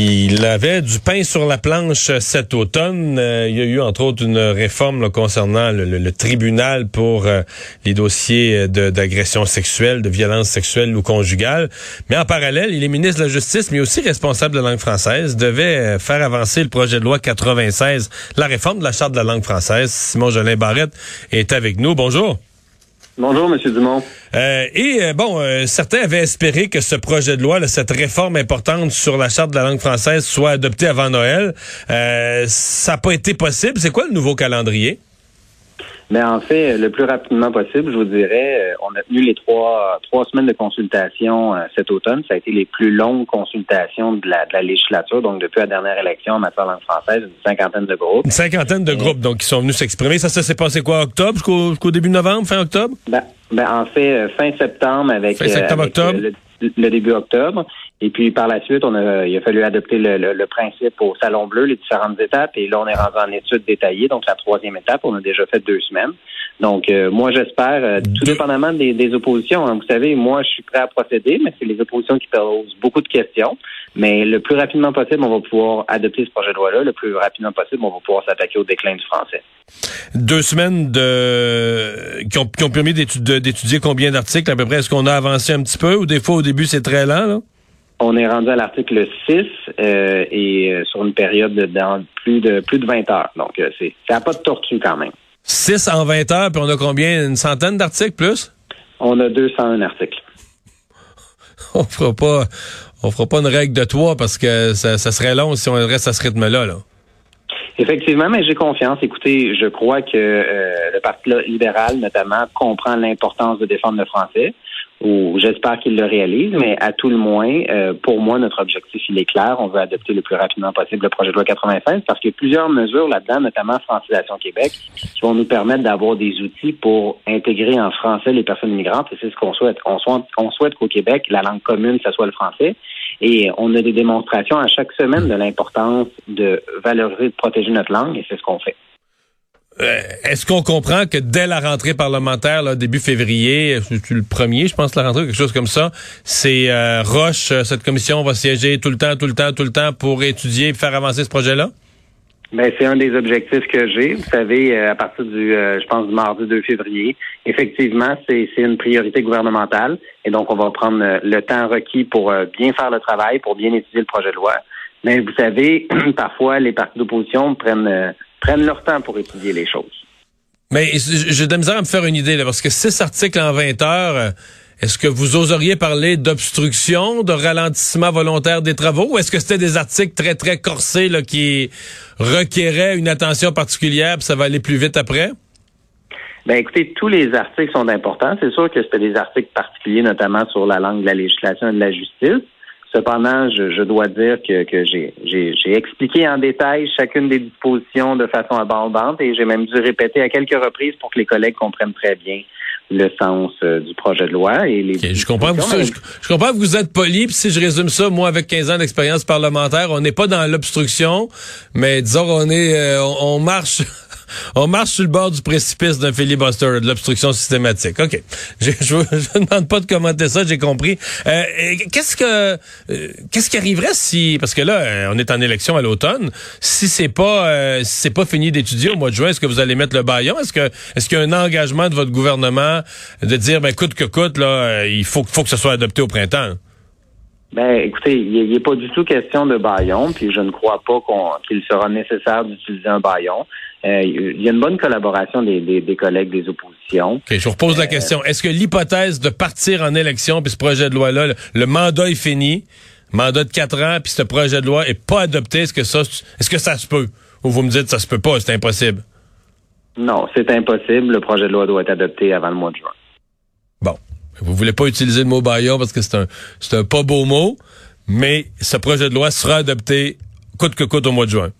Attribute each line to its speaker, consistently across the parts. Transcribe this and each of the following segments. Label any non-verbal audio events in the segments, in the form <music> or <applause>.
Speaker 1: Il avait du pain sur la planche cet automne. Euh, il y a eu entre autres une réforme concernant le, tribunal pour euh, les dossiers d'agression sexuelle, de violence sexuelle ou conjugale. Mais en parallèle, il est ministre de la Justice, mais aussi responsable de la langue française, devait euh, faire avancer le projet de loi 96, la réforme de la charte de la langue française. Simon Jolin Barrette est avec nous. Bonjour.
Speaker 2: Bonjour, Monsieur Dumont.
Speaker 1: Euh, et euh, bon, euh, certains avaient espéré que ce projet de loi, là, cette réforme importante sur la charte de la langue française, soit adoptée avant Noël. Euh, ça n'a pas été possible. C'est quoi le nouveau calendrier?
Speaker 2: Mais en fait, le plus rapidement possible, je vous dirais, euh, on a tenu les trois trois semaines de consultation euh, cet automne. Ça a été les plus longues consultations de la, de la législature. Donc, depuis la dernière élection en matière de langue française, une cinquantaine de groupes.
Speaker 1: Une cinquantaine de groupes donc qui sont venus s'exprimer. Ça, ça s'est passé quoi, octobre, jusqu'au début novembre, fin octobre?
Speaker 2: Ben, ben, en fait, euh, fin septembre avec,
Speaker 1: Fin septembre,
Speaker 2: euh, avec,
Speaker 1: octobre.
Speaker 2: euh, le, le début octobre. Et puis par la suite, on a, il a fallu adopter le, le- le principe au Salon Bleu, les différentes étapes. Et là, on est rendu en étude détaillée. Donc la troisième étape, on a déjà fait deux semaines. Donc euh, moi, j'espère, euh, tout dépendamment des, des oppositions. hein. vous savez, moi, je suis prêt à procéder, mais c'est les oppositions qui posent beaucoup de questions. Mais le plus rapidement possible, on va pouvoir adopter ce projet de loi-là. Le plus rapidement possible, on va pouvoir s'attaquer au déclin du français.
Speaker 1: Deux semaines de qui ont, qui ont permis d'étudier combien d'articles à peu près? Est-ce qu'on a avancé un petit peu? Ou des fois au début c'est très lent? Là?
Speaker 2: On est rendu à l'article 6 euh, et sur une période de dans plus de plus de 20 heures. Donc c'est ça n'a pas de tortue quand même.
Speaker 1: 6 en 20 heures, puis on a combien? Une centaine d'articles plus?
Speaker 2: On a 201 articles. <laughs>
Speaker 1: on fera pas on fera pas une règle de trois parce que ça, ça serait long si on reste à ce rythme-là. Là.
Speaker 2: Effectivement, mais j'ai confiance. Écoutez, je crois que euh, le Parti libéral, notamment, comprend l'importance de défendre le français. Ou j'espère qu'il le réalise, mais à tout le moins, euh, pour moi, notre objectif, il est clair. On veut adopter le plus rapidement possible le projet de loi 96 parce qu'il y a plusieurs mesures là-dedans, notamment Francisation Québec, qui vont nous permettre d'avoir des outils pour intégrer en français les personnes immigrantes. Et c'est ce qu'on souhaite. On souhaite, on souhaite qu'au Québec, la langue commune, ça soit le français. Et on a des démonstrations à chaque semaine de l'importance de valoriser, de protéger notre langue, et c'est ce qu'on fait.
Speaker 1: Euh, Est-ce qu'on comprend que dès la rentrée parlementaire, là, début février, c'est le premier, je pense, la rentrée, quelque chose comme ça, c'est euh, Roche, euh, cette commission va siéger tout le temps, tout le temps, tout le temps pour étudier et faire avancer ce projet-là?
Speaker 2: Ben, c'est un des objectifs que j'ai. Vous savez, euh, à partir du, euh, je pense, du mardi 2 février, effectivement, c'est une priorité gouvernementale. Et donc, on va prendre le temps requis pour bien faire le travail, pour bien étudier le projet de loi. Mais vous savez, <clears throat> parfois, les partis d'opposition prennent, prennent leur temps pour étudier les choses.
Speaker 1: Mais j'ai de la misère à me faire une idée, là, parce que six articles en 20 heures, euh, est-ce que vous oseriez parler d'obstruction, de ralentissement volontaire des travaux, ou est-ce que c'était des articles très, très corsés là, qui requéraient une attention particulière, puis ça va aller plus vite après?
Speaker 2: Ben, écoutez, tous les articles sont importants. C'est sûr que c'était des articles particuliers, notamment sur la langue de la législation et de la justice. Cependant, je, je dois dire que, que j'ai j'ai- j'ai expliqué en détail chacune des dispositions de façon abondante et j'ai même dû répéter à quelques reprises pour que les collègues comprennent très bien le sens euh, du projet de loi et les.
Speaker 1: Je comprends que vous, je, je comprends que vous êtes poli, puis si je résume ça, moi avec 15 ans d'expérience parlementaire, on n'est pas dans l'obstruction, mais disons on est euh, on, on marche on marche sur le bord du précipice d'un filibuster, de l'obstruction systématique. OK. <laughs> Je ne demande pas de commenter ça, j'ai compris. Euh, qu'est-ce que euh, qui arriverait si parce que là euh, on est en élection à l'automne, si c'est pas c'est pas fini d'étudier au mois de juin, est-ce que vous allez mettre le baillon? Est-ce que est-ce qu'il y a un engagement de votre gouvernement de dire ben coûte que coûte là, il faut faut que ce soit adopté au printemps?
Speaker 2: Ben, écoutez, il n'est pas du tout question de baillon, puis je ne crois pas qu'il sera nécessaire d'utiliser un baillon. Euh, il y a une bonne collaboration des, des, collègues des oppositions.
Speaker 1: OK, je vous repose la euh, question. Est-ce que l'hypothèse de partir en élection, puis ce projet de loi-là, le, mandat est fini, mandat de quatre ans, puis ce projet de loi est pas adopté, est-ce que ça, est-ce que ça se peut? Ou vous me dites ça se peut pas, c'est impossible?
Speaker 2: Non, c'est impossible. Le projet de loi doit être adopté avant le mois de juin.
Speaker 1: Bon. Vous voulez pas utiliser le mot baillon parce que c'est un, c'est un pas beau mot, mais ce projet de loi sera adopté coûte que coûte au mois de juin.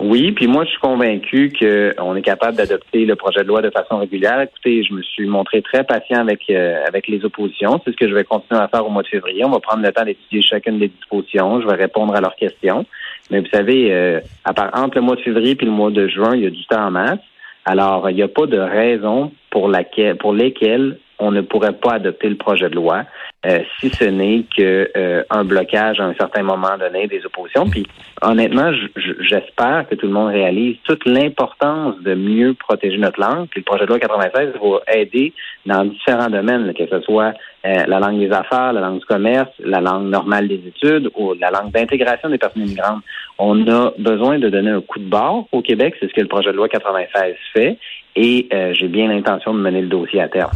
Speaker 2: Oui, puis moi, je suis convaincu qu'on est capable d'adopter le projet de loi de façon régulière. Écoutez, je me suis montré très patient avec euh, avec les oppositions. C'est ce que je vais continuer à faire au mois de février. On va prendre le temps d'étudier chacune des dispositions. Je vais répondre à leurs questions. Mais vous savez, euh, à part, entre le mois de février et le mois de juin, il y a du temps en masse. Alors, il n'y a pas de raison pour laquelle, pour lesquelles on ne pourrait pas adopter le projet de loi, euh, si ce n'est que euh, un blocage à un certain moment donné des oppositions. Puis honnêtement, j'espère que tout le monde réalise toute l'importance de mieux protéger notre langue. Puis le projet de loi 96 va aider dans différents domaines, que ce soit euh, la langue des affaires, la langue du commerce, la langue normale des études ou la langue d'intégration des personnes immigrantes. On a besoin de donner un coup de barre au Québec, c'est ce que le projet de loi 96 fait, et j'ai bien l'intention de mener le dossier à terme.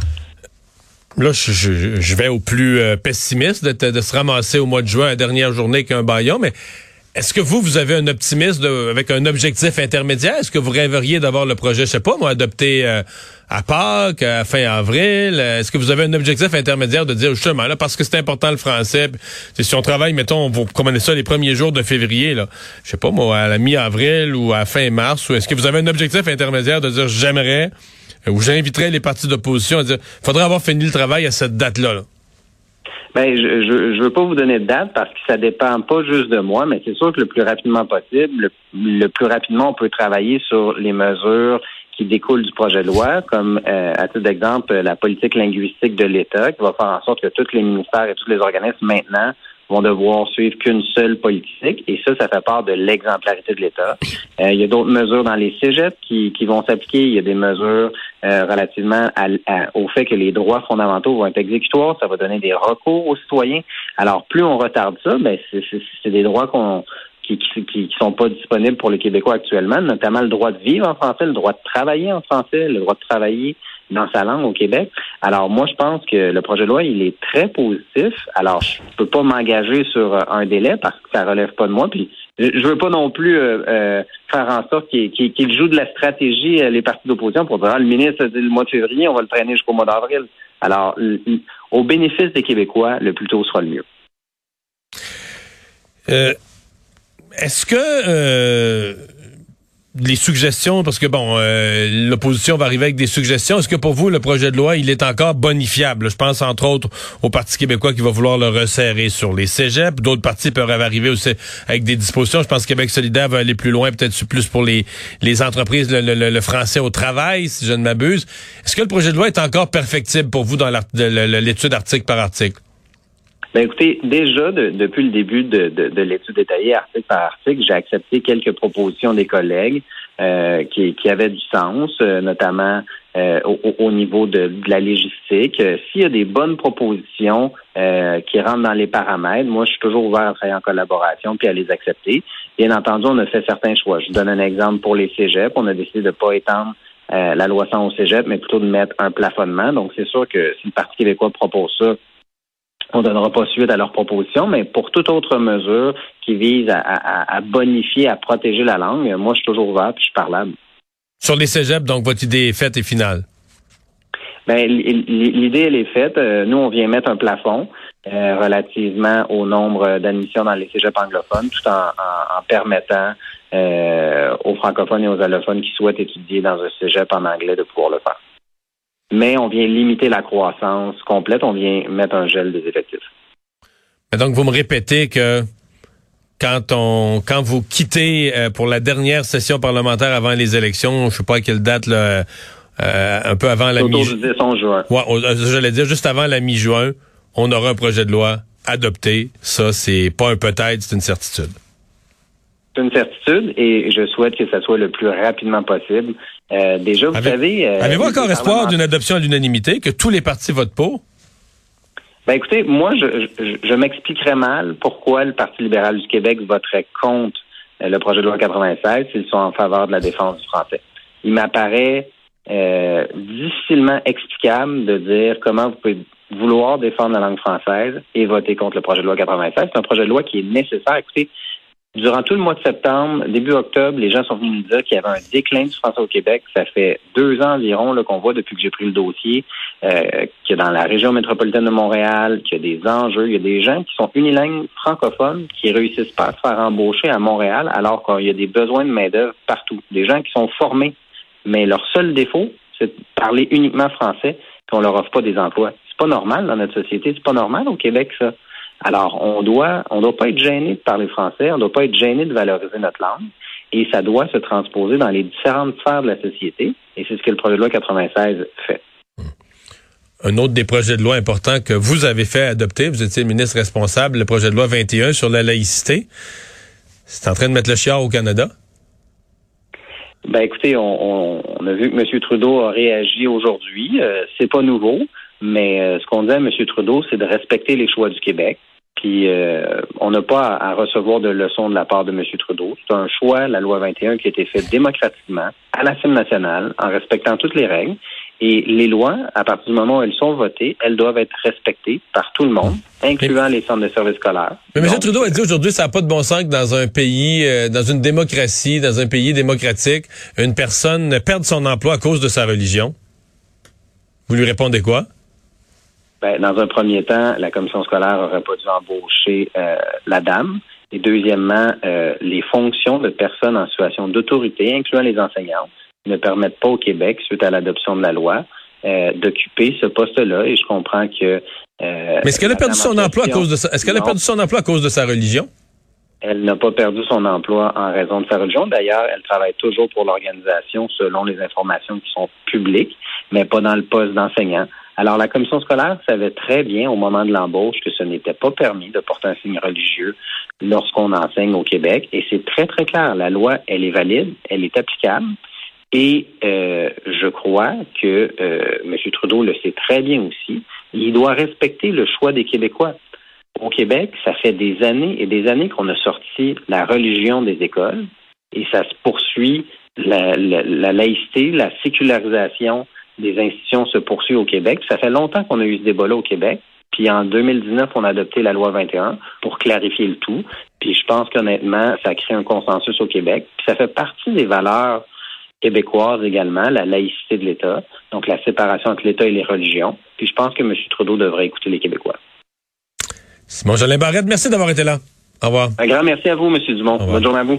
Speaker 1: Là, je, vais au plus euh, pessimiste de, de, se ramasser au mois de juin, la dernière journée qu'un baillon, mais est-ce que vous, vous avez un optimisme avec un objectif intermédiaire? Est-ce que vous rêveriez d'avoir le projet, je sais pas, moi, adopté euh, à Pâques, à fin avril? Est-ce que vous avez un objectif intermédiaire de dire, justement, là, parce que c'est important le français, si on travaille, mettons, vous commandez ça les premiers jours de février, là, je sais pas, moi, à la mi-avril ou à fin mars, ou est-ce que vous avez un objectif intermédiaire de dire, j'aimerais où j'inviterais les partis d'opposition à dire faudrait avoir fini le travail à cette date-là.
Speaker 2: Ben, je, je, veux pas vous donner de date parce que ça dépend pas juste de moi, mais c'est sûr que le plus rapidement possible, le, plus rapidement on peut travailler sur les mesures qui découlent du projet de loi, comme euh, à titre d'exemple la politique linguistique de l'État, qui va faire en sorte que tous les ministères et tous les organismes maintenant vont devoir suivre qu'une seule politique. Et ça, ça fait part de l'exemplarité de l'État. Euh, il y a d'autres mesures dans les cégeps qui, qui vont s'appliquer. Il y a des mesures euh, relativement au fait que les droits fondamentaux vont être exécutoires. Ça va donner des recours aux citoyens. Alors, plus on retarde ça, ben c'est des droits qu'on qui, qui, qui sont pas disponibles pour les Québécois actuellement, notamment le droit de vivre en français, le droit de travailler en français, le droit de travailler dans sa langue au Québec. Alors moi, je pense que le projet de loi, il est très positif. Alors, je peux pas m'engager sur euh, un délai parce que ça relève pas de moi. Puis je veux pas non plus euh, euh, faire en sorte qu'il joue de la stratégie les partis d'opposition pour dire ah, le ministre a dit le mois de février, on va le traîner jusqu'au mois d'avril. Alors, au bénéfice des Québécois, le plus tôt sera le mieux.
Speaker 1: Est-ce que les suggestions, parce que bon, euh, l'opposition va arriver avec des suggestions. Est-ce que pour vous, le projet de loi, il est encore bonifiable? Je pense entre autres au Parti québécois qui va vouloir le resserrer sur les cégeps. D'autres partis peuvent arriver aussi avec des dispositions. Je pense que Québec solidaire va aller plus loin, peut-être plus pour les, les entreprises, le, français au travail, si je ne m'abuse. Est-ce que le projet de loi est encore perfectible pour vous dans l'étude article par article?
Speaker 2: Ben écoutez, déjà depuis le début de, de, l'étude détaillée article par article, j'ai accepté quelques propositions des collègues euh, qui, qui, avaient du sens, euh, notamment euh, au, au, niveau de, de la légistique. S'il y a des bonnes propositions qui rentrent dans les paramètres, moi je suis toujours ouvert à travailler en collaboration puis à les accepter. Bien entendu, on a fait certains choix. Je donne un exemple pour les cégeps. On a décidé de ne pas étendre la loi 100 au cégep, mais plutôt de mettre un plafonnement. Donc c'est sûr que si le Parti québécois propose ça, on ne donnera pas suite à leur proposition, mais pour toute autre mesure qui vise à, bonifier, à protéger la langue, moi, je suis toujours ouvert et je suis parlable.
Speaker 1: Sur les cégeps, donc, votre idée est faite et finale?
Speaker 2: Ben, l'idée, elle est faite. Euh, nous, on vient mettre un plafond euh, relativement au nombre d'admissions dans les cégeps anglophones, tout en, permettant euh, aux francophones et aux allophones qui souhaitent étudier dans un cégep en anglais de pouvoir le faire mais on vient limiter la croissance complète, on vient mettre un gel des effectifs.
Speaker 1: donc, vous me répétez que quand on quand vous quittez euh, pour la dernière session parlementaire avant les élections, je sais pas à quelle date là, euh, un peu avant la
Speaker 2: mi-juin.
Speaker 1: Ouais, euh, j'allais dire juste avant la mi-juin, on aura un projet de loi adopté. Ça, c'est pas un peut-être, c'est une certitude.
Speaker 2: C'est une certitude et je souhaite que ça soit le plus rapidement possible. Euh, déjà, vous savez...
Speaker 1: Euh, avez-vous encore espoir d'une adoption à l'unanimité, que tous les partis votent pour?
Speaker 2: Ben écoutez, moi, je, je, m'expliquerais mal pourquoi le Parti libéral du Québec voterait contre euh, le projet de loi 96 s'ils sont en faveur de la défense du français. Il m'apparaît euh, difficilement explicable de dire comment vous pouvez vouloir défendre la langue française et voter contre le projet de loi 96. C'est un projet de loi qui est nécessaire. Écoutez, Durant tout le mois de septembre, début octobre, les gens sont venus nous dire qu'il y avait un déclin du français au Québec. Ça fait deux ans environ qu'on voit depuis que j'ai pris le dossier, euh, que dans la région métropolitaine de Montréal, qu'il y a des enjeux, il y a des gens qui sont unilingues francophones qui réussissent pas à se faire embaucher à Montréal alors qu'il y a des besoins de main-d'œuvre partout. Des gens qui sont formés, mais leur seul défaut, c'est de parler uniquement français, qu'on leur offre pas des emplois. C'est pas normal dans notre société, c'est pas normal au Québec, ça. Alors, on doit, on doit pas être gêné de parler français, on doit pas être gêné de valoriser notre langue, et ça doit se transposer dans les différentes sphères de la société, et c'est ce que le projet de loi 96 fait.
Speaker 1: Un autre des projets de loi importants que vous avez fait adopter, vous étiez le ministre responsable, le projet de loi 21 sur la laïcité. C'est en train de mettre le chiard au Canada?
Speaker 2: Ben écoutez, on, a vu que M. Trudeau a réagi aujourd'hui. Euh, c'est pas nouveau, mais euh, ce qu'on dit à M. Trudeau, c'est de respecter les choix du Québec. Puis euh, on n'a pas à, recevoir de leçons de la part de M. Trudeau. C'est un choix, la loi 21, qui a été fait démocratiquement à l'Assemblée nationale, en respectant toutes les règles. Et les lois, à partir du moment où elles sont votées, elles doivent être respectées par tout le monde, incluant les centres de services scolaires.
Speaker 1: Mais M. Trudeau a dit aujourd'hui, ça n'a pas de bon sens que dans un pays, euh, dans une démocratie, dans un pays démocratique, une personne perde son emploi à cause de sa religion. Vous lui répondez quoi?
Speaker 2: Ben, dans un premier temps, la commission scolaire n'aurait pas dû embaucher euh, la dame. Et deuxièmement, euh, les fonctions de personnes en situation d'autorité, incluant les enseignants, ne permettent pas au Québec, suite à l'adoption de la loi, euh, d'occuper ce poste-là. Et je comprends que.
Speaker 1: Mais est-ce qu'elle a perdu son emploi à cause de Est-ce qu'elle a perdu son emploi à cause de sa religion?
Speaker 2: Elle n'a pas perdu son emploi en raison de sa religion. D'ailleurs, elle travaille toujours pour l'organisation selon les informations qui sont publiques, mais pas dans le poste d'enseignant. Alors, la commission scolaire savait très bien au moment de l'embauche que ce n'était pas permis de porter un signe religieux lorsqu'on enseigne au Québec. Et c'est très, très clair. La loi, elle est valide, elle est applicable. Et euh, je crois que euh, M. Trudeau le sait très bien aussi. Il doit respecter le choix des Québécois. Au Québec, ça fait des années et des années qu'on a sorti la religion des écoles et ça se poursuit la, la laïcité, la sécularisation des institutions se poursuit au Québec. Ça fait longtemps qu'on a eu ce débat-là au Québec. Puis en 2019, on a adopté la loi 21 pour clarifier le tout. Puis je pense qu'honnêtement, ça crée un consensus au Québec. Puis ça fait partie des valeurs québécoises également, la laïcité de l'État, donc la séparation entre l'État et les religions. Puis je pense que M. Trudeau devrait écouter les Québécois.
Speaker 1: Simon Jolin Barrette, merci d'avoir été là. Au revoir.
Speaker 2: Un grand merci à vous, M. Dumont. Bonne journée à vous.